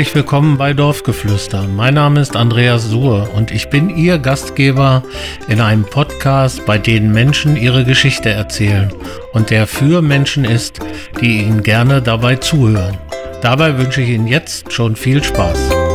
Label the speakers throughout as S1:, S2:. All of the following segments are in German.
S1: herzlich willkommen bei Dorfgeflüster. Mein Name ist Andreas Suhr und ich bin Ihr Gastgeber in einem Podcast, bei dem Menschen ihre Geschichte erzählen und der für Menschen ist, die Ihnen gerne dabei zuhören. Dabei wünsche ich Ihnen jetzt schon viel Spaß.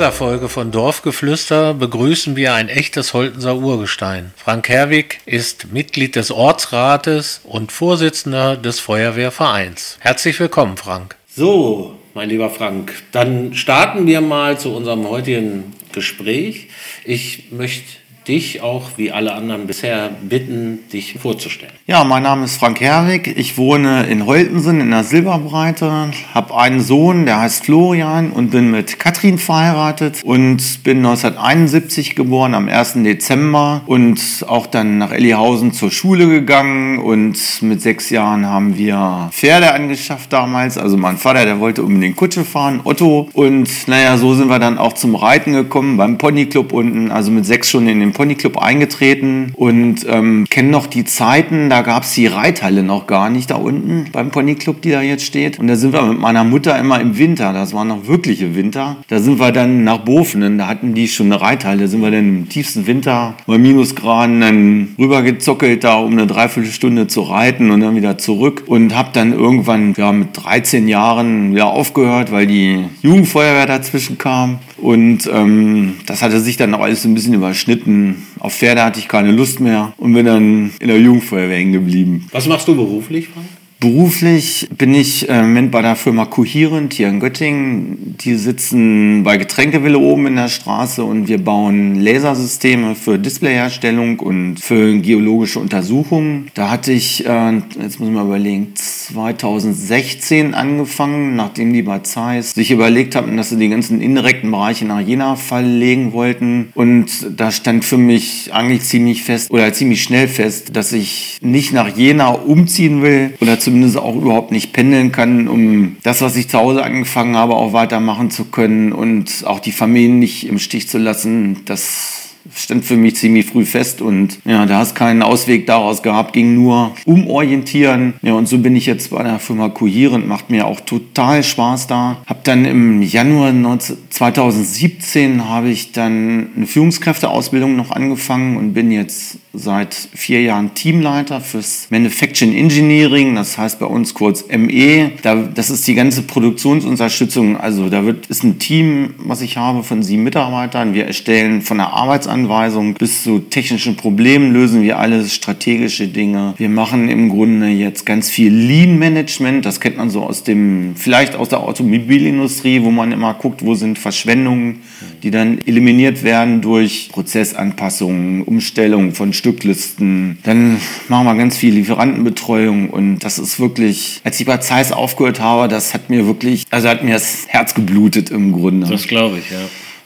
S1: Dieser Folge von Dorfgeflüster begrüßen wir ein echtes Holtenser Urgestein. Frank Herwig ist Mitglied des Ortsrates und Vorsitzender des Feuerwehrvereins. Herzlich willkommen, Frank.
S2: So, mein lieber Frank, dann starten wir mal zu unserem heutigen Gespräch. Ich möchte dich auch wie alle anderen bisher bitten, dich vorzustellen.
S3: Ja, mein Name ist Frank Herwig. Ich wohne in Holtensen in der Silberbreite, habe einen Sohn, der heißt Florian und bin mit Katrin verheiratet und bin 1971 geboren, am 1. Dezember und auch dann nach Ellihausen zur Schule gegangen und mit sechs Jahren haben wir Pferde angeschafft damals. Also mein Vater, der wollte unbedingt Kutsche fahren, Otto und naja, so sind wir dann auch zum Reiten gekommen beim Ponyclub unten, also mit sechs schon in den Ponyclub eingetreten und ähm, kenne noch die Zeiten, da gab es die Reithalle noch gar nicht da unten beim Ponyclub, die da jetzt steht. Und da sind wir mit meiner Mutter immer im Winter, das war noch wirkliche Winter, da sind wir dann nach Bofenen, da hatten die schon eine Reithalle, da sind wir dann im tiefsten Winter bei Minusgraden dann rübergezockelt da, um eine Dreiviertelstunde zu reiten und dann wieder zurück und habe dann irgendwann ja, mit 13 Jahren wieder aufgehört, weil die Jugendfeuerwehr dazwischen kam und ähm, das hatte sich dann auch alles ein bisschen überschnitten. Auf Pferde hatte ich keine Lust mehr und bin dann in der Jugendfeuerwehr hängen geblieben.
S2: Was machst du beruflich, Frank?
S3: Beruflich bin ich äh, im Moment bei der Firma Coherent hier in Göttingen. Die sitzen bei Getränkewille oben in der Straße und wir bauen Lasersysteme für Displayherstellung und für geologische Untersuchungen. Da hatte ich, äh, jetzt muss ich mal überlegen, 2016 angefangen, nachdem die bei Zeiss sich überlegt hatten, dass sie die ganzen indirekten Bereiche nach Jena verlegen wollten. Und da stand für mich eigentlich ziemlich fest oder ziemlich schnell fest, dass ich nicht nach Jena umziehen will oder zu zumindest auch überhaupt nicht pendeln kann, um das, was ich zu Hause angefangen habe, auch weitermachen zu können und auch die Familien nicht im Stich zu lassen. Das stand für mich ziemlich früh fest und ja, da hast keinen Ausweg daraus gehabt, ging nur umorientieren. Ja, und so bin ich jetzt bei der Firma Coherent, macht mir auch total Spaß da. Hab dann im Januar 2017 habe ich dann eine Führungskräfteausbildung noch angefangen und bin jetzt seit vier Jahren Teamleiter fürs Manufacturing Engineering, das heißt bei uns kurz ME. Da, das ist die ganze Produktionsunterstützung. Also da wird, ist ein Team, was ich habe von sieben Mitarbeitern. Wir erstellen von der Arbeitsanweisung bis zu technischen Problemen lösen wir alles, strategische Dinge. Wir machen im Grunde jetzt ganz viel Lean Management. Das kennt man so aus dem, vielleicht aus der Automobilindustrie, wo man immer guckt, wo sind Verschwendungen, die dann eliminiert werden durch Prozessanpassungen, Umstellung von Stücklisten. Dann machen wir ganz viel Lieferantenbetreuung und das ist wirklich, als ich bei Zeiss aufgehört habe, das hat mir wirklich, also hat mir das Herz geblutet im Grunde.
S2: Das glaube ich, ja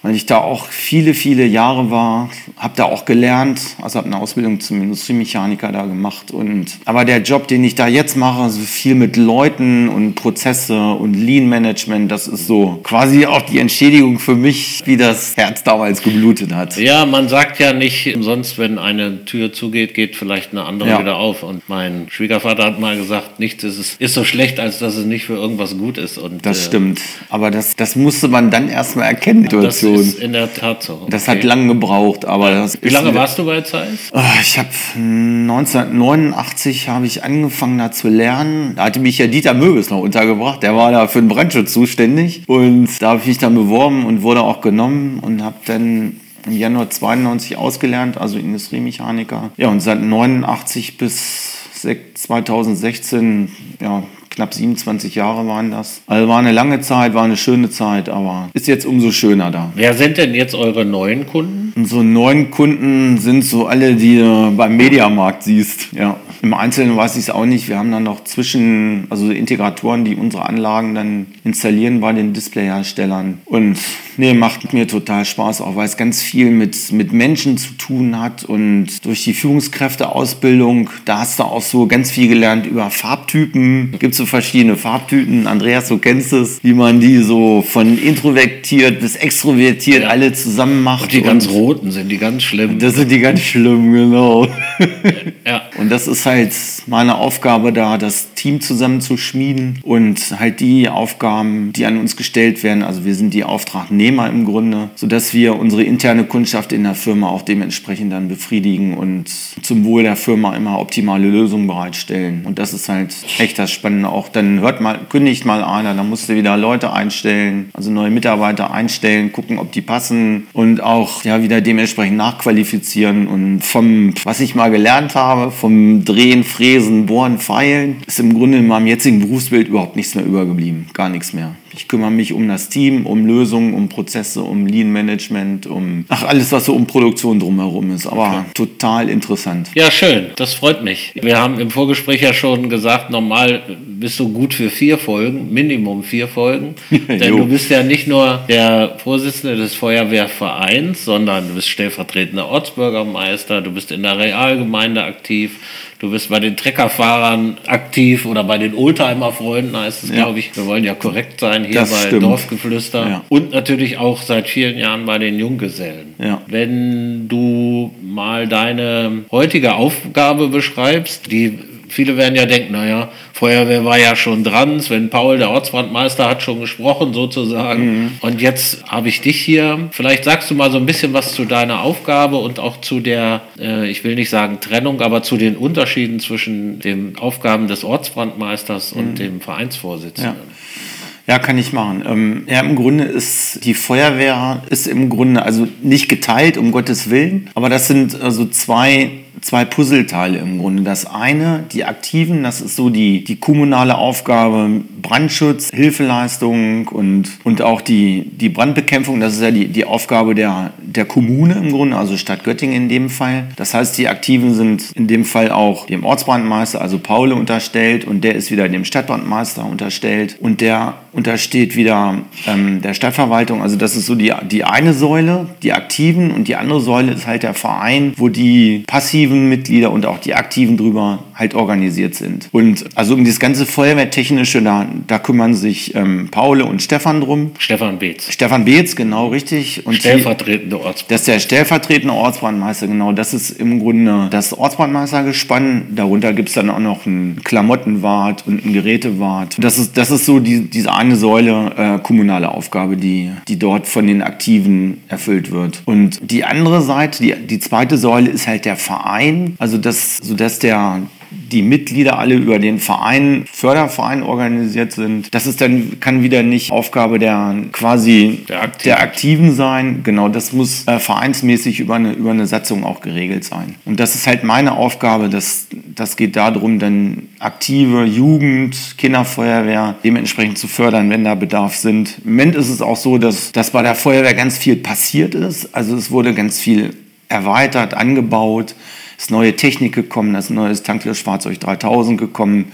S3: weil ich da auch viele, viele Jahre war, habe da auch gelernt, also habe eine Ausbildung zum Industriemechaniker da gemacht. Und, aber der Job, den ich da jetzt mache, so also viel mit Leuten und Prozesse und Lean Management, das ist so quasi auch die Entschädigung für mich, wie das Herz damals geblutet hat.
S2: Ja, man sagt ja nicht umsonst, wenn eine Tür zugeht, geht vielleicht eine andere ja. wieder auf. Und mein Schwiegervater hat mal gesagt, nichts ist, ist so schlecht, als dass es nicht für irgendwas gut ist. Und,
S3: das äh, stimmt. Aber das, das musste man dann erstmal erkennen,
S2: Situation. Das ist in der Tat so. Okay.
S3: Das hat lange gebraucht, aber das
S2: Wie lange warst du bei Zeiss?
S3: Oh, ich habe 1989 habe ich angefangen da zu lernen. Da hatte mich ja Dieter Möbels noch untergebracht. Der war da für den Brandschutz zuständig und da habe ich mich dann beworben und wurde auch genommen und habe dann im Januar 92 ausgelernt, also Industriemechaniker. Ja, und seit 89 bis 2016 ja, knapp 27 Jahre waren das. Also war eine lange Zeit, war eine schöne Zeit, aber ist jetzt umso schöner da.
S2: Wer sind denn jetzt eure neuen Kunden?
S3: Unsere neuen Kunden sind so alle, die du beim Mediamarkt siehst. Ja. Im Einzelnen weiß ich es auch nicht. Wir haben dann noch zwischen, also Integratoren, die unsere Anlagen dann installieren bei den Displayherstellern. Und nee, macht mir total Spaß, auch weil es ganz viel mit, mit Menschen zu tun hat. Und durch die Führungskräfteausbildung, da hast du auch so ganz viel gelernt über Farbtypen. Da gibt es so verschiedene Farbtypen. Andreas, du kennst es, wie man die so von introvertiert bis extrovertiert alle zusammen macht.
S2: Und die ganz roten roten sind die ganz schlimm.
S3: Das sind die ganz schlimm, genau. ja. Und das ist halt meine Aufgabe da, das Team zusammen zu schmieden und halt die Aufgaben, die an uns gestellt werden. Also wir sind die Auftragnehmer im Grunde, sodass wir unsere interne Kundschaft in der Firma auch dementsprechend dann befriedigen und zum Wohl der Firma immer optimale Lösungen bereitstellen. Und das ist halt echt das Spannende. Auch dann hört mal, kündigt mal einer, dann musst du wieder Leute einstellen, also neue Mitarbeiter einstellen, gucken, ob die passen und auch ja wieder dementsprechend nachqualifizieren. Und vom, was ich mal gelernt habe, vom Drehen, Fräsen, Bohren, Feilen, ist im Grunde in meinem jetzigen Berufsbild überhaupt nichts mehr übergeblieben. Gar nichts mehr. Ich kümmere mich um das Team, um Lösungen, um Prozesse, um Lean Management, um ach, alles, was so um Produktion drumherum ist. Aber okay. total interessant.
S2: Ja, schön. Das freut mich. Wir haben im Vorgespräch ja schon gesagt, normal bist du gut für vier Folgen, Minimum vier Folgen. Denn du bist ja nicht nur der Vorsitzende des Feuerwehrvereins, sondern du bist stellvertretender Ortsbürgermeister, du bist in der Realgemeinde aktiv, Du bist bei den Treckerfahrern aktiv oder bei den Oldtimer-Freunden heißt es, ja. glaube ich. Wir wollen ja korrekt sein hier das bei stimmt. Dorfgeflüster. Ja. Und natürlich auch seit vielen Jahren bei den Junggesellen. Ja. Wenn du mal deine heutige Aufgabe beschreibst, die viele werden ja denken, naja, Feuerwehr war ja schon dran, Sven Paul, der Ortsbrandmeister, hat schon gesprochen sozusagen. Mhm. Und jetzt habe ich dich hier. Vielleicht sagst du mal so ein bisschen was zu deiner Aufgabe und auch zu der, äh, ich will nicht sagen Trennung, aber zu den Unterschieden zwischen den Aufgaben des Ortsbrandmeisters und mhm. dem Vereinsvorsitzenden.
S3: Ja. Ja, kann ich machen. Ähm, ja, im Grunde ist die Feuerwehr ist im Grunde also nicht geteilt, um Gottes Willen, aber das sind also zwei zwei Puzzleteile im Grunde. Das eine, die Aktiven, das ist so die, die kommunale Aufgabe, Brandschutz, Hilfeleistung und, und auch die, die Brandbekämpfung, das ist ja die, die Aufgabe der, der Kommune im Grunde, also Stadt Göttingen in dem Fall. Das heißt, die Aktiven sind in dem Fall auch dem Ortsbrandmeister, also Paule, unterstellt und der ist wieder dem Stadtbrandmeister unterstellt und der untersteht wieder ähm, der Stadtverwaltung. Also das ist so die, die eine Säule, die Aktiven und die andere Säule ist halt der Verein, wo die passiven passiven Mitglieder und auch die aktiven drüber halt organisiert sind. Und also um das ganze Feuerwehrtechnische, da, da kümmern sich ähm, Paule und Stefan drum.
S2: Stefan Beetz.
S3: Stefan Beetz, genau, richtig.
S2: Und stellvertretende Ortsbrandmeister.
S3: Das ist der stellvertretende Ortsbrandmeister, genau. Das ist im Grunde das Ortsbrandmeistergespann. Darunter gibt es dann auch noch einen Klamottenwart und einen Gerätewart. Das ist, das ist so die, diese eine Säule äh, kommunale Aufgabe, die, die dort von den Aktiven erfüllt wird. Und die andere Seite, die, die zweite Säule ist halt der Verein Verein, also das, sodass der die Mitglieder alle über den Verein, Förderverein organisiert sind. Das ist dann, kann wieder nicht Aufgabe der quasi der Aktiven, der Aktiven sein. Genau, das muss äh, vereinsmäßig über eine, über eine Satzung auch geregelt sein. Und das ist halt meine Aufgabe. Das, das geht darum, dann aktive Jugend, Kinderfeuerwehr dementsprechend zu fördern, wenn da Bedarf sind. Im Moment ist es auch so, dass, dass bei der Feuerwehr ganz viel passiert ist. Also es wurde ganz viel erweitert, angebaut ist neue Technik gekommen, da ist ein neues Tanklöschfahrzeug 3000 gekommen.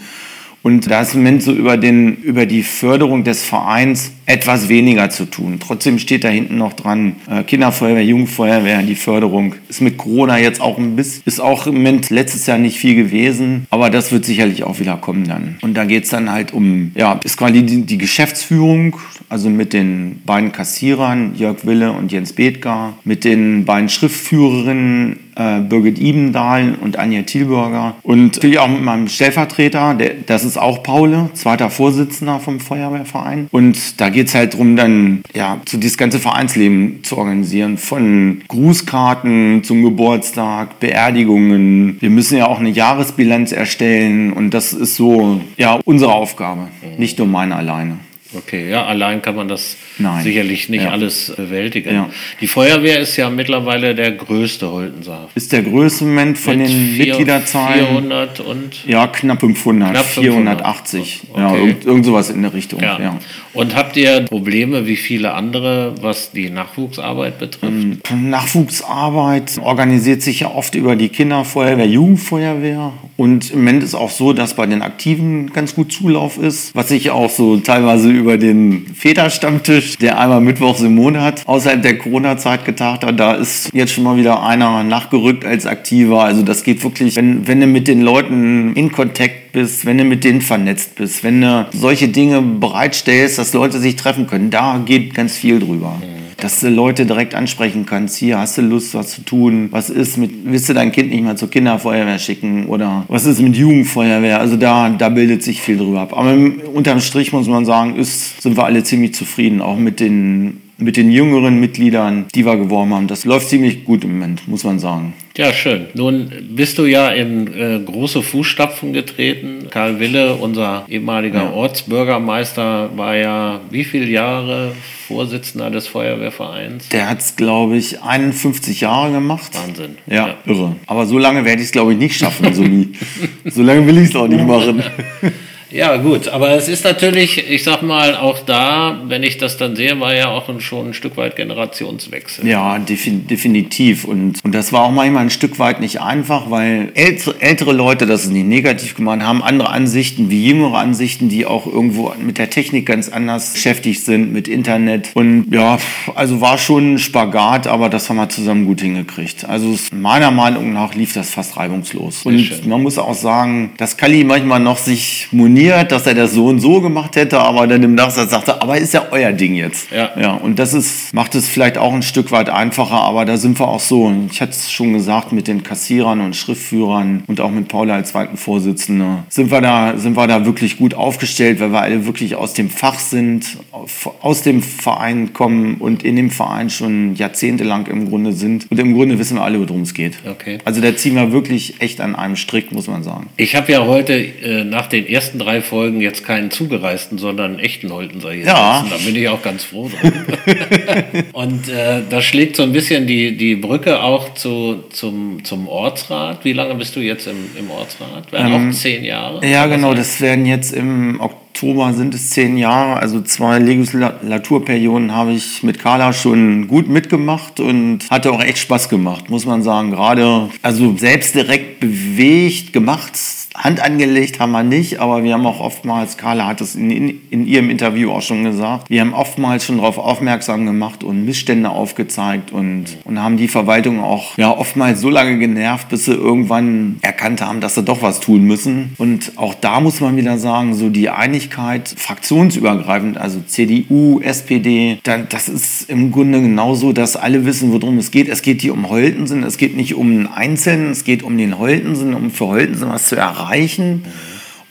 S3: Und da ist im Moment so über, den, über die Förderung des Vereins etwas weniger zu tun. Trotzdem steht da hinten noch dran, äh, Kinderfeuerwehr, Jugendfeuerwehr, die Förderung. Ist mit Corona jetzt auch ein bisschen, ist auch im Moment letztes Jahr nicht viel gewesen, aber das wird sicherlich auch wieder kommen dann. Und da geht es dann halt um, ja, ist quasi die, die Geschäftsführung, also mit den beiden Kassierern, Jörg Wille und Jens Bethgar, mit den beiden Schriftführerinnen, äh, Birgit Ibendahl und Anja Thielbürger. Und natürlich auch mit meinem Stellvertreter, der, das ist auch Paule, zweiter Vorsitzender vom Feuerwehrverein. Und da geht es halt darum, dann ja, so dieses ganze Vereinsleben zu organisieren. Von Grußkarten zum Geburtstag, Beerdigungen. Wir müssen ja auch eine Jahresbilanz erstellen und das ist so ja, unsere Aufgabe, nicht nur meine alleine.
S2: Okay, ja, allein kann man das Nein. sicherlich nicht ja. alles bewältigen. Ja. Die Feuerwehr ist ja mittlerweile der größte Holtensaal.
S3: Ist der größte Moment von Mit den vier, Mitgliederzahlen.
S2: 400 und?
S3: Ja, knapp 500, knapp 480. Okay. Ja, irgend, irgend sowas in der Richtung. Ja. ja.
S2: Und habt ihr Probleme wie viele andere, was die Nachwuchsarbeit betrifft? Ähm,
S3: Nachwuchsarbeit organisiert sich ja oft über die Kinderfeuerwehr, Jugendfeuerwehr. Und im Moment ist auch so, dass bei den Aktiven ganz gut Zulauf ist, was sich auch so teilweise über den Väterstammtisch, der einmal mittwochs im Monat außerhalb der Corona-Zeit getagt hat, da ist jetzt schon mal wieder einer nachgerückt als Aktiver. Also das geht wirklich, wenn, wenn du mit den Leuten in Kontakt bist, wenn du mit denen vernetzt bist, wenn du solche Dinge bereitstellst, dass Leute sich treffen können, da geht ganz viel drüber. dass du Leute direkt ansprechen kannst. Hier, hast du Lust, was zu tun? Was ist mit, willst du dein Kind nicht mal zur Kinderfeuerwehr schicken? Oder was ist mit Jugendfeuerwehr? Also da, da bildet sich viel drüber ab. Aber unterm Strich muss man sagen, ist, sind wir alle ziemlich zufrieden, auch mit den mit den jüngeren Mitgliedern, die wir geworben haben. Das läuft ziemlich gut im Moment, muss man sagen.
S2: Ja, schön. Nun bist du ja in äh, große Fußstapfen getreten. Karl Wille, unser ehemaliger ja. Ortsbürgermeister, war ja wie viele Jahre Vorsitzender des Feuerwehrvereins?
S3: Der hat es, glaube ich, 51 Jahre gemacht.
S2: Wahnsinn.
S3: Ja, ja. irre. Aber so lange werde ich es, glaube ich, nicht schaffen. so, nie. so lange will ich es auch nicht machen.
S2: Ja, gut, aber es ist natürlich, ich sag mal, auch da, wenn ich das dann sehe, war ja auch ein, schon ein Stück weit Generationswechsel.
S3: Ja, definitiv. Und, und das war auch manchmal ein Stück weit nicht einfach, weil ältere, ältere Leute, das ist nicht negativ gemeint, haben andere Ansichten wie jüngere Ansichten, die auch irgendwo mit der Technik ganz anders beschäftigt sind, mit Internet. Und ja, also war schon ein Spagat, aber das haben wir zusammen gut hingekriegt. Also meiner Meinung nach lief das fast reibungslos. Und man muss auch sagen, dass Kali manchmal noch sich moniert imponiert, dass er das so und so gemacht hätte, aber dann im Nachsatz sagte, aber ist ja euer Ding jetzt. Ja. ja und das ist, macht es vielleicht auch ein Stück weit einfacher, aber da sind wir auch so. Ich hatte es schon gesagt, mit den Kassierern und Schriftführern und auch mit Paula als zweiten Vorsitzenden sind wir da, sind wir da wirklich gut aufgestellt, weil wir alle wirklich aus dem Fach sind, aus dem Verein kommen und in dem Verein schon jahrzehntelang im Grunde sind. Und im Grunde wissen wir alle, worum es geht. Okay. Also da ziehen wir wirklich echt an einem Strick, muss man sagen.
S2: Ich habe ja heute äh, nach den ersten drei drei Folgen jetzt keinen zugereisten, sondern einen echten Holtenser hier
S3: ja.
S2: Da bin ich auch ganz froh drum. und äh, das schlägt so ein bisschen die, die Brücke auch zu, zum, zum Ortsrat. Wie lange bist du jetzt im, im Ortsrat?
S3: Werden ähm, auch zehn Jahre? Ja, genau. Das werden jetzt im Oktober sind es zehn Jahre. Also zwei Legislaturperioden habe ich mit Carla schon gut mitgemacht und hatte auch echt Spaß gemacht, muss man sagen. Gerade, also selbst direkt bewegt, gemacht Hand angelegt haben wir nicht, aber wir haben auch oftmals, Carla hat es in, in, in ihrem Interview auch schon gesagt, wir haben oftmals schon darauf aufmerksam gemacht und Missstände aufgezeigt und, und haben die Verwaltung auch ja, oftmals so lange genervt, bis sie irgendwann erkannt haben, dass sie doch was tun müssen. Und auch da muss man wieder sagen, so die Einigkeit fraktionsübergreifend, also CDU, SPD, dann, das ist im Grunde genauso, dass alle wissen, worum es geht. Es geht hier um Holtensen, es geht nicht um einen Einzelnen, es geht um den Holtensen, um für Holtensen was zu erreichen erreichen.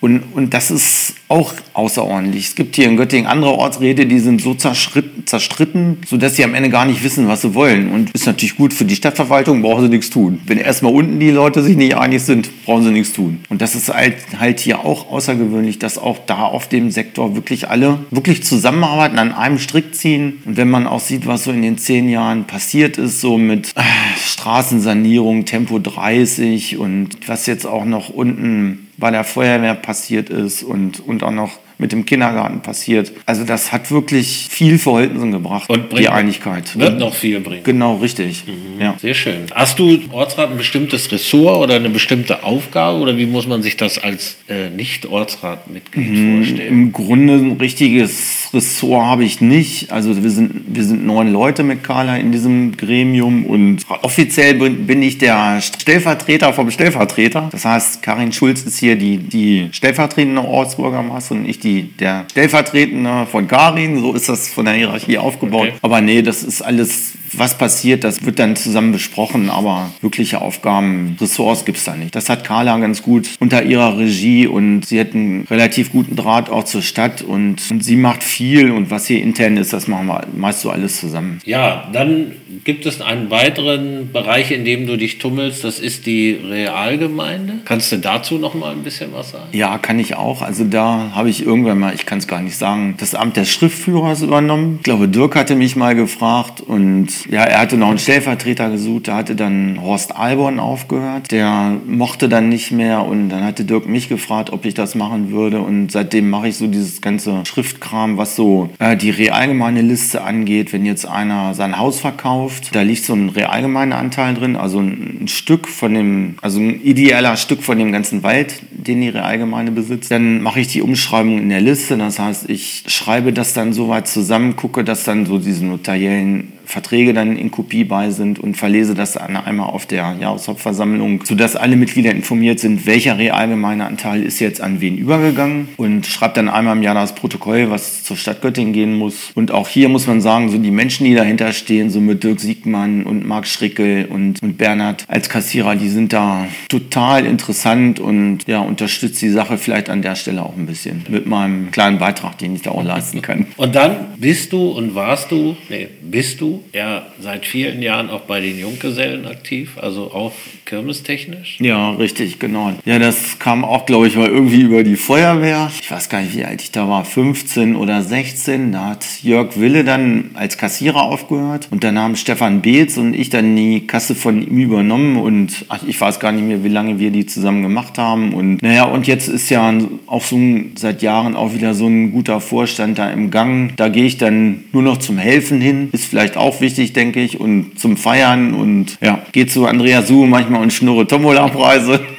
S3: Und, und das ist auch außerordentlich. Es gibt hier in Göttingen andere Ortsräte, die sind so zerstritten, sodass sie am Ende gar nicht wissen, was sie wollen. Und ist natürlich gut für die Stadtverwaltung, brauchen sie nichts tun. Wenn erstmal unten die Leute sich nicht einig sind, brauchen sie nichts tun. Und das ist halt, halt hier auch außergewöhnlich, dass auch da auf dem Sektor wirklich alle wirklich zusammenarbeiten, an einem Strick ziehen. Und wenn man auch sieht, was so in den zehn Jahren passiert ist, so mit äh, Straßensanierung, Tempo 30 und was jetzt auch noch unten bei der Feuerwehr passiert ist und, und auch noch mit dem Kindergarten passiert. Also das hat wirklich viel für Holtensen gebracht,
S2: und die Einigkeit. Wird noch viel bringen.
S3: Genau, richtig.
S2: Mhm. Ja. Sehr schön. Hast du Ortsrat ein bestimmtes Ressort oder eine bestimmte Aufgabe oder wie muss man sich das als äh, Nicht-Ortsratmitglied mhm, vorstellen?
S3: Im Grunde ein richtiges Ressort habe ich nicht. Also wir sind, wir sind neun Leute mit Carla in diesem Gremium und offiziell bin, bin ich der Stellvertreter vom Stellvertreter. Das heißt, Karin Schulz ist hier die, die stellvertretende Ortsbürgermeisterin und ich die die, der Stellvertretende von Karin, so ist das von der Hierarchie aufgebaut. Okay. Aber nee, das ist alles was passiert, das wird dann zusammen besprochen, aber wirkliche Aufgaben, Ressorts gibt es da nicht. Das hat Carla ganz gut unter ihrer Regie und sie hat einen relativ guten Draht auch zur Stadt und, und sie macht viel und was hier intern ist, das machen wir meist so alles zusammen.
S2: Ja, dann gibt es einen weiteren Bereich, in dem du dich tummelst, das ist die Realgemeinde. Kannst du dazu noch mal ein bisschen was sagen?
S3: Ja, kann ich auch. Also da habe ich irgendwann mal, ich kann es gar nicht sagen, das Amt des Schriftführers übernommen. Ich glaube, Dirk hatte mich mal gefragt und ja, er hatte noch einen Stellvertreter gesucht, da hatte dann Horst Alborn aufgehört. Der mochte dann nicht mehr und dann hatte Dirk mich gefragt, ob ich das machen würde und seitdem mache ich so dieses ganze Schriftkram, was so äh, die realgemeine Liste angeht. Wenn jetzt einer sein Haus verkauft, da liegt so ein Realgemeindeanteil drin, also ein, ein Stück von dem, also ein ideeller Stück von dem ganzen Wald, den die Realgemeinde besitzt. Dann mache ich die Umschreibung in der Liste, das heißt, ich schreibe das dann so weit zusammen, gucke, dass dann so diese notariellen Verträge dann in Kopie bei sind und verlese das dann einmal auf der Jahreshauptversammlung, sodass alle Mitglieder informiert sind, welcher realgemeine Anteil ist jetzt an wen übergegangen und schreibe dann einmal im Jahr das Protokoll, was zur Stadt Göttingen gehen muss. Und auch hier muss man sagen, so die Menschen, die dahinter stehen, so mit Dirk Siegmann und Marc Schrickel und, und Bernhard als Kassierer, die sind da total interessant und ja, unterstützt die Sache vielleicht an der Stelle auch ein bisschen mit meinem kleinen Beitrag, den ich da auch leisten kann.
S2: Und dann bist du und warst du, nee, bist du ja seit vielen Jahren auch bei den Junggesellen aktiv, also auch kirmestechnisch?
S3: Ja, richtig, genau. Ja, das kam auch, glaube ich, mal irgendwie über die Feuerwehr. Ich weiß gar nicht, wie alt ich da war, 15 oder 16. Da hat Jörg Wille dann als Kassierer aufgehört und dann haben Stefan Beetz und ich dann die Kasse von ihm übernommen und ach, ich weiß gar nicht mehr, wie lange wir die zusammen gemacht haben. Und naja, und jetzt ist ja auch so ein, seit Jahren auch wieder so ein guter Vorstand da im Gang. Da gehe ich dann nur noch zum Helfen hin. Ist vielleicht auch wichtig, denke ich, und zum Feiern und ja, gehe zu Andrea Suhe manchmal und schnurre Tombola-Preise.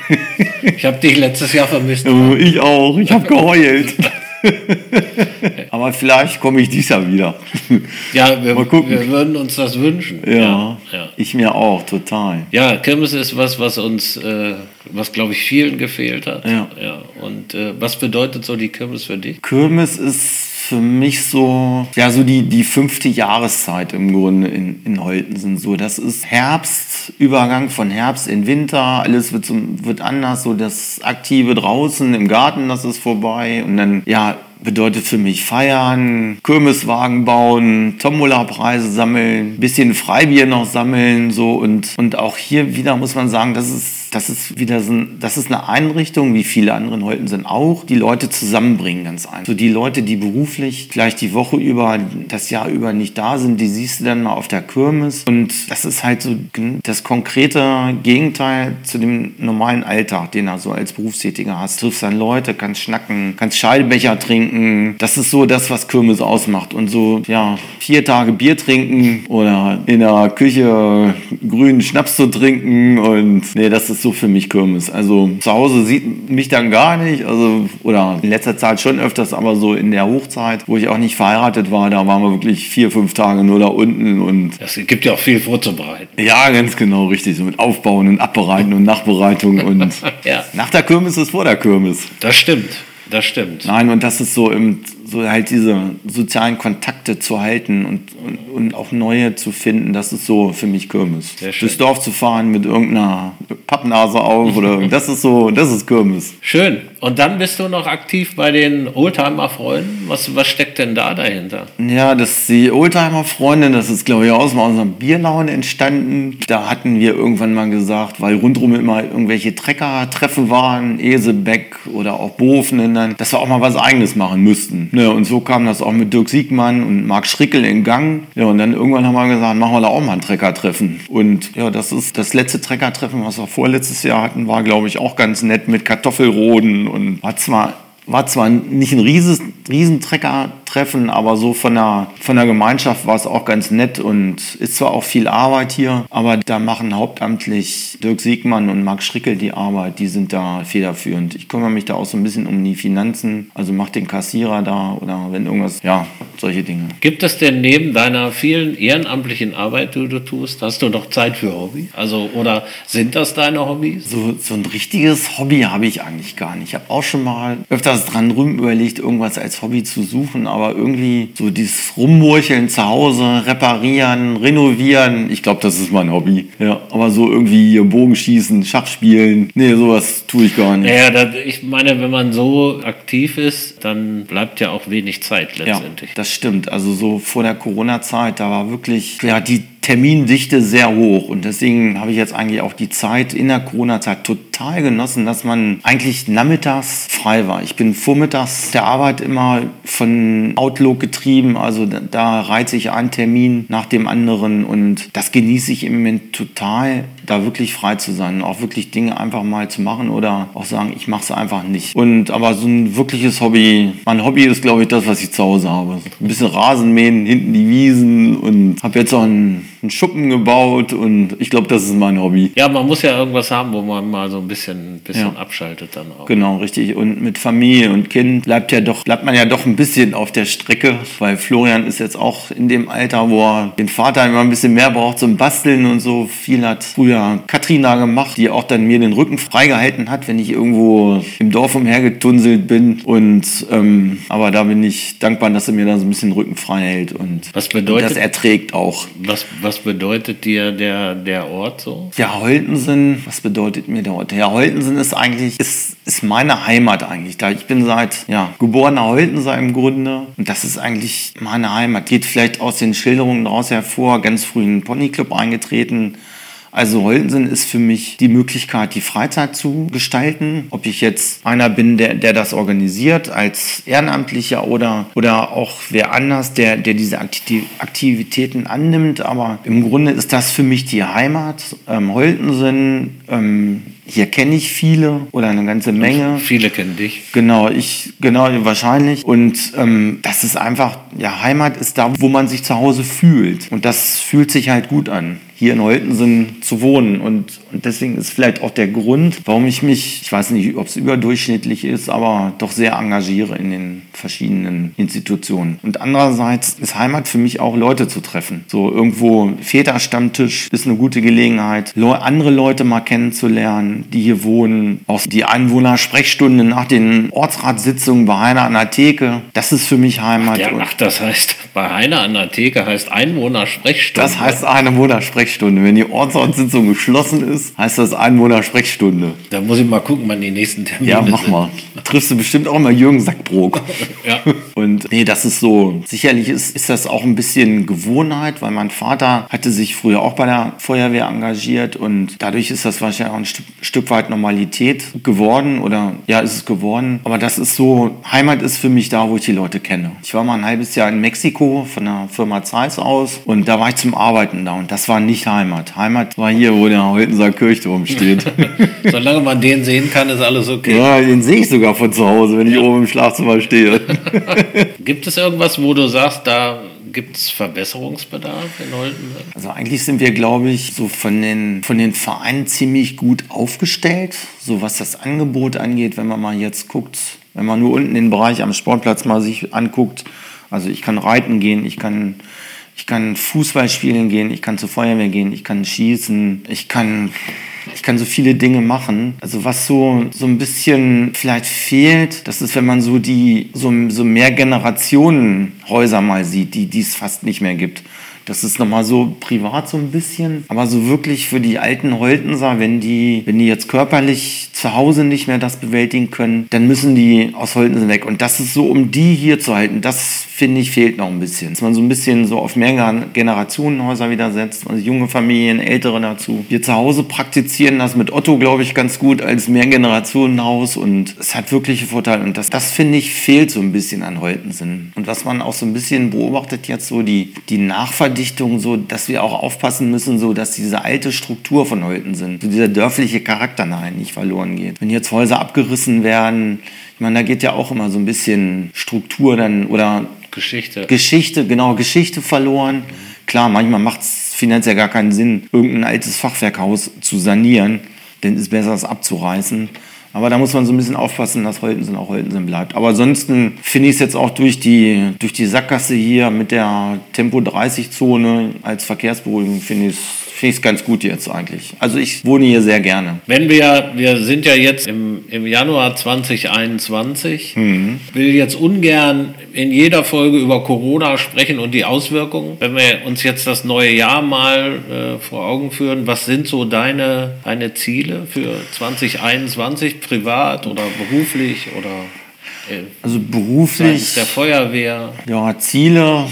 S2: Ich habe dich letztes Jahr vermisst.
S3: ich auch, ich habe geheult. Aber vielleicht komme ich dies Jahr wieder.
S2: Ja, wir, wir, würden uns das wünschen.
S3: Ja, ja, ja, ich mir auch, total.
S2: Ja, Kirmes ist was, was uns, äh, was glaube ich vielen gefehlt hat. Ja. ja. Und äh, was bedeutet so die Kirmes für dich?
S3: Kirmes ist für mich so, ja, so die, die fünfte Jahreszeit im Grunde in, in Holtensen. So, das ist Herbst, Übergang von Herbst in Winter, alles wird, so, wird anders, so das Aktive draußen im Garten, das ist vorbei und dann, ja, bedeutet für mich feiern, Kirmeswagen bauen, Tombola-Preise sammeln, bisschen Freibier noch sammeln, so und, und auch hier wieder muss man sagen, das ist das ist wieder so ein, das ist eine Einrichtung, wie viele andere in Holten sind auch, die Leute zusammenbringen ganz einfach. So die Leute, die beruflich vielleicht die Woche über, das Jahr über nicht da sind, die siehst du dann mal auf der Kirmes und das ist halt so das konkrete Gegenteil zu dem normalen Alltag, den du so als Berufstätiger hast. Du triffst dann Leute, kannst schnacken, kannst Scheidebecher trinken. Das ist so das, was Kirmes ausmacht und so, ja, vier Tage Bier trinken oder in der Küche grünen Schnaps zu trinken und nee, das ist ist so für mich Kirmes. Also zu Hause sieht mich dann gar nicht, also oder in letzter Zeit schon öfters, aber so in der Hochzeit, wo ich auch nicht verheiratet war, da waren wir wirklich vier, fünf Tage nur da unten und
S2: es gibt ja auch viel vorzubereiten.
S3: Ja, ganz genau, richtig, so mit Aufbauen und Abbereiten und Nachbereitung und ja. nach der Kirmes ist vor der Kirmes.
S2: Das stimmt. Das stimmt.
S3: Nein, und das ist so im, so halt diese sozialen Kontakte zu halten und, und, und, auch neue zu finden, das ist so für mich Kirmes. Durchs Dorf zu fahren mit irgendeiner Pappnase auf oder das ist so, das ist Kirmes.
S2: Schön. Und dann bist du noch aktiv bei den Oldtimer-Freunden. Was, was steckt denn da dahinter?
S3: Ja, das die Oldtimer-Freunde, das ist glaube ich aus unserem Bierlaune entstanden. Da hatten wir irgendwann mal gesagt, weil rundherum immer irgendwelche Trecker-Treffen waren, Esebeck oder auch Bofenen, dass wir auch mal was Eigenes machen müssten. Ja, und so kam das auch mit Dirk Siegmann und Marc Schrickel in Gang. Ja, und dann irgendwann haben wir gesagt, machen wir da auch mal ein Treckertreffen. Und ja, das ist das letzte Treckertreffen, was wir vorletztes Jahr hatten, war, glaube ich, auch ganz nett mit Kartoffelroden und war zwar war zwar nicht ein Rieses, Riesentrecker-Treffen, aber so von der, von der Gemeinschaft war es auch ganz nett und ist zwar auch viel Arbeit hier, aber da machen hauptamtlich Dirk Siegmann und Marc Schrickel die Arbeit, die sind da federführend. Ich kümmere mich da auch so ein bisschen um die Finanzen, also mach den Kassierer da oder wenn irgendwas, ja, solche Dinge.
S2: Gibt es denn neben deiner vielen ehrenamtlichen Arbeit, die du tust, hast du noch Zeit für Hobby? Also, oder sind das deine Hobbys?
S3: So, so ein richtiges Hobby habe ich eigentlich gar nicht. Ich habe auch schon mal öfters dran rum überlegt, irgendwas als Hobby zu suchen, aber irgendwie so dieses Rummurcheln zu Hause, reparieren, renovieren, ich glaube, das ist mein Hobby. Ja, aber so irgendwie Bogenschießen, Schach spielen, nee, sowas tue ich gar nicht.
S2: Ja, das, ich meine, wenn man so aktiv ist, dann bleibt ja auch wenig Zeit letztendlich.
S3: Ja, das stimmt. Also so vor der Corona-Zeit, da war wirklich, ja, die Termindichte sehr hoch. Und deswegen habe ich jetzt eigentlich auch die Zeit in der Corona-Zeit total genossen, dass man eigentlich nachmittags frei war. Ich bin vormittags der Arbeit immer von Outlook getrieben. Also da reize ich einen Termin nach dem anderen und das genieße ich im Moment total, da wirklich frei zu sein, auch wirklich Dinge einfach mal zu machen oder auch sagen, ich mache es einfach nicht. Und aber so ein wirkliches Hobby, mein Hobby ist glaube ich das, was ich zu Hause habe. Ein bisschen Rasenmähen, hinten die Wiesen und habe jetzt auch einen, einen Schuppen gebaut und ich glaube, das ist mein Hobby.
S2: Ja, man muss ja irgendwas haben, wo man mal so ein bisschen, bisschen ja. abschaltet dann auch.
S3: Genau, richtig. Und mit Familie und Kind bleibt ja doch, bleibt man ja doch ein bisschen auf der Strecke, weil Florian ist jetzt auch in dem Alter, wo er den Vater immer ein bisschen mehr braucht zum Basteln und so. Viel hat früher Katrina gemacht, die auch dann mir den Rücken freigehalten hat, wenn ich irgendwo im Dorf umhergetunselt bin. Und ähm, aber da bin ich dankbar, dass er mir da so ein bisschen den Rücken frei hält und,
S2: was bedeutet,
S3: das erträgt auch.
S2: Was, was bedeutet dir der, der Ort so?
S3: Ja, Holtensen, was bedeutet mir der Ort? Ja, Holtensen ist eigentlich, ist, ist meine Heimat eigentlich. Da ich bin seit, ja, geborener Holtenser im Grunde. Und das ist eigentlich meine Heimat. Geht vielleicht aus den Schilderungen daraus hervor, ganz früh in den Ponyclub eingetreten, also Holtensen ist für mich die Möglichkeit, die Freizeit zu gestalten. Ob ich jetzt einer bin, der, der das organisiert als Ehrenamtlicher oder, oder auch wer anders, der, der diese Aktivitäten annimmt. Aber im Grunde ist das für mich die Heimat. Ähm, Holtensen, ähm, hier kenne ich viele oder eine ganze Menge.
S2: Und viele kennen dich.
S3: Genau, ich, genau, wahrscheinlich. Und ähm, das ist einfach, ja, Heimat ist da, wo man sich zu Hause fühlt. Und das fühlt sich halt gut an hier in Holtensen zu wohnen. Und, und deswegen ist vielleicht auch der Grund, warum ich mich, ich weiß nicht, ob es überdurchschnittlich ist, aber doch sehr engagiere in den verschiedenen Institutionen. Und andererseits ist Heimat für mich auch Leute zu treffen. So irgendwo Väterstammtisch ist eine gute Gelegenheit, andere Leute mal kennenzulernen, die hier wohnen. Auch die Einwohner-Sprechstunde nach den Ortsratssitzungen bei Heiner an der Theke, das ist für mich Heimat.
S2: Ach, ja, ach das heißt, bei Heiner an der Theke heißt Einwohner-Sprechstunde.
S3: Das heißt Einwohner-Sprechstunde. Sprechstunde. Wenn die Ortsortssitzung geschlossen ist, heißt das Einwohner-Sprechstunde.
S2: Da muss ich mal gucken, wann die nächsten Termine
S3: Ja, mach sind. mal. Da triffst du bestimmt auch mal Jürgen Sackbrook. ja. Und nee, das ist so. Sicherlich ist, ist das auch ein bisschen Gewohnheit, weil mein Vater hatte sich früher auch bei der Feuerwehr engagiert und dadurch ist das wahrscheinlich auch ein Stück, Stück weit Normalität geworden oder ja, ist es geworden. Aber das ist so, Heimat ist für mich da, wo ich die Leute kenne. Ich war mal ein halbes Jahr in Mexiko von der Firma Zeiss aus und da war ich zum Arbeiten da und das war nicht Heimat. Heimat war hier, wo der Holtenser Kirchturm steht.
S2: Solange man den sehen kann, ist alles okay.
S3: Ja, den sehe ich sogar von zu Hause, wenn ich ja. oben im Schlafzimmer stehe.
S2: gibt es irgendwas, wo du sagst, da gibt es Verbesserungsbedarf in Holtenberg?
S3: Also eigentlich sind wir, glaube ich, so von den, von den Vereinen ziemlich gut aufgestellt, so was das Angebot angeht, wenn man mal jetzt guckt, wenn man nur unten den Bereich am Sportplatz mal sich anguckt. Also ich kann reiten gehen, ich kann ich kann Fußball spielen gehen, ich kann zur Feuerwehr gehen, ich kann schießen, ich kann, ich kann so viele Dinge machen. Also was so, so ein bisschen vielleicht fehlt, das ist, wenn man so die, so, so mehr Generationen mal sieht, die, es fast nicht mehr gibt. Das ist nochmal so privat so ein bisschen. Aber so wirklich für die alten Holtenser, wenn die, wenn die jetzt körperlich zu Hause nicht mehr das bewältigen können, dann müssen die aus Holtensen weg. Und das ist so, um die hier zu halten, das finde ich, fehlt noch ein bisschen. Dass man so ein bisschen so auf mehr Generationenhäuser wieder setzt, also junge Familien, ältere dazu. Wir zu Hause praktizieren das mit Otto, glaube ich, ganz gut als Mehrgenerationenhaus und es hat wirkliche Vorteile. Und das, das finde ich, fehlt so ein bisschen an Holtensen. Und was man auch so ein bisschen beobachtet jetzt so, die, die Nachverdichtung, so, dass wir auch aufpassen müssen, so, dass diese alte Struktur von Holtensen, so dieser dörfliche Charakter nein, nicht verloren geht. Wenn jetzt Häuser abgerissen werden, ich meine, da geht ja auch immer so ein bisschen Struktur dann oder
S2: Geschichte.
S3: Geschichte, genau, Geschichte verloren. Klar, manchmal macht es finanziell gar keinen Sinn, irgendein altes Fachwerkhaus zu sanieren, denn es ist besser, es abzureißen. Aber da muss man so ein bisschen aufpassen, dass Holtensen auch Holtensen bleibt. Aber ansonsten finde ich es jetzt auch durch die, durch die Sackgasse hier mit der Tempo-30-Zone als Verkehrsberuhigung, finde ich es finde ich es ganz gut jetzt eigentlich. Also ich wohne hier sehr gerne.
S2: Wenn wir, wir sind ja jetzt im, im Januar 2021, mhm. will jetzt ungern in jeder Folge über Corona sprechen und die Auswirkungen. Wenn wir uns jetzt das neue Jahr mal äh, vor Augen führen, was sind so deine, deine Ziele für 2021, privat oder beruflich oder
S3: äh, also beruflich
S2: der Feuerwehr?
S3: Ja, Ziele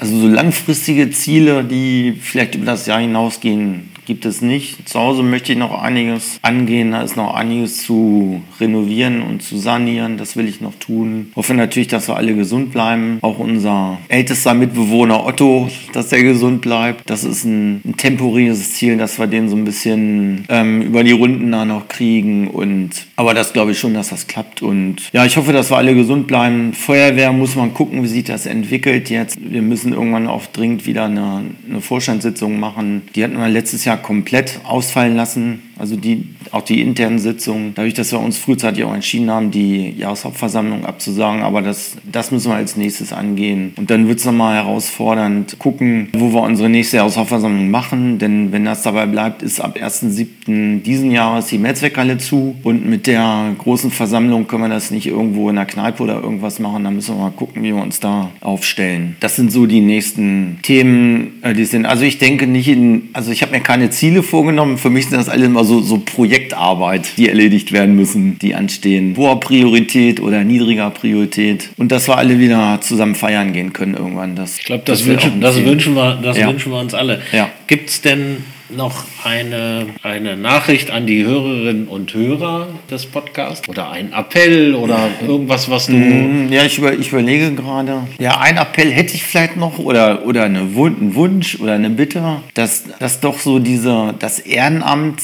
S3: also so langfristige Ziele, die vielleicht über das Jahr hinausgehen, gibt es nicht. Zu Hause möchte ich noch einiges angehen. Da ist noch einiges zu renovieren und zu sanieren. Das will ich noch tun. Hoffe natürlich, dass wir alle gesund bleiben. Auch unser ältester Mitbewohner Otto, dass er gesund bleibt. Das ist ein, ein temporäres Ziel, dass wir den so ein bisschen ähm, über die Runden da noch kriegen. Und aber das glaube ich schon, dass das klappt. Und ja, ich hoffe, dass wir alle gesund bleiben. Feuerwehr muss man gucken, wie sich das entwickelt jetzt. Wir müssen irgendwann auch dringend wieder eine, eine Vorstandssitzung machen. Die hatten wir letztes Jahr komplett ausfallen lassen. Also die, auch die internen Sitzungen, dadurch, dass wir uns frühzeitig auch entschieden haben, die Jahreshauptversammlung abzusagen, aber das, das müssen wir als nächstes angehen. Und dann wird es nochmal herausfordernd, gucken, wo wir unsere nächste Jahreshauptversammlung machen, denn wenn das dabei bleibt, ist ab 1.7. diesen Jahres die Mehrzweckhalle zu und mit der großen Versammlung können wir das nicht irgendwo in der Kneipe oder irgendwas machen, da müssen wir mal gucken, wie wir uns da aufstellen. Das sind so die nächsten Themen, äh, die sind, also ich denke nicht in, also ich habe mir keine Ziele vorgenommen, für mich sind das alle immer so, so Projektarbeit, die erledigt werden müssen, die anstehen. Hoher Priorität oder niedriger Priorität. Und dass wir alle wieder zusammen feiern gehen können irgendwann. Das,
S2: ich glaube, das, das, wünschen, das, wünschen, wir, das ja. wünschen wir uns alle. Ja. Gibt es denn noch eine, eine Nachricht an die Hörerinnen und Hörer des Podcasts oder ein Appell oder irgendwas, was du.
S3: Mm, ja, ich, über, ich überlege gerade. Ja, ein Appell hätte ich vielleicht noch oder, oder eine, ein Wunsch oder eine Bitte, dass, dass doch so diese, das Ehrenamt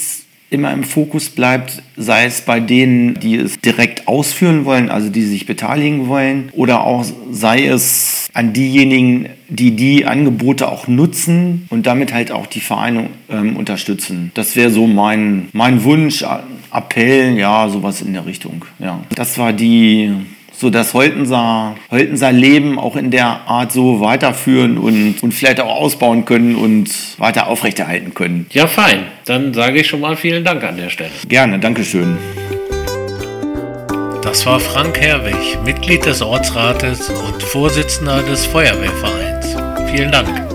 S3: immer im Fokus bleibt, sei es bei denen, die es direkt ausführen wollen, also die sich beteiligen wollen, oder auch sei es an diejenigen, die die Angebote auch nutzen und damit halt auch die Vereine ähm, unterstützen. Das wäre so mein, mein Wunsch, Appell, ja, sowas in der Richtung. Ja. Das war die so dass Holtenser, Holtenser Leben auch in der Art so weiterführen und, und vielleicht auch ausbauen können und weiter aufrechterhalten können.
S2: Ja, fein. Dann sage ich schon mal vielen Dank an der Stelle.
S3: Gerne, Dankeschön.
S1: Das war Frank Herwig, Mitglied des Ortsrates und Vorsitzender des Feuerwehrvereins. Vielen Dank.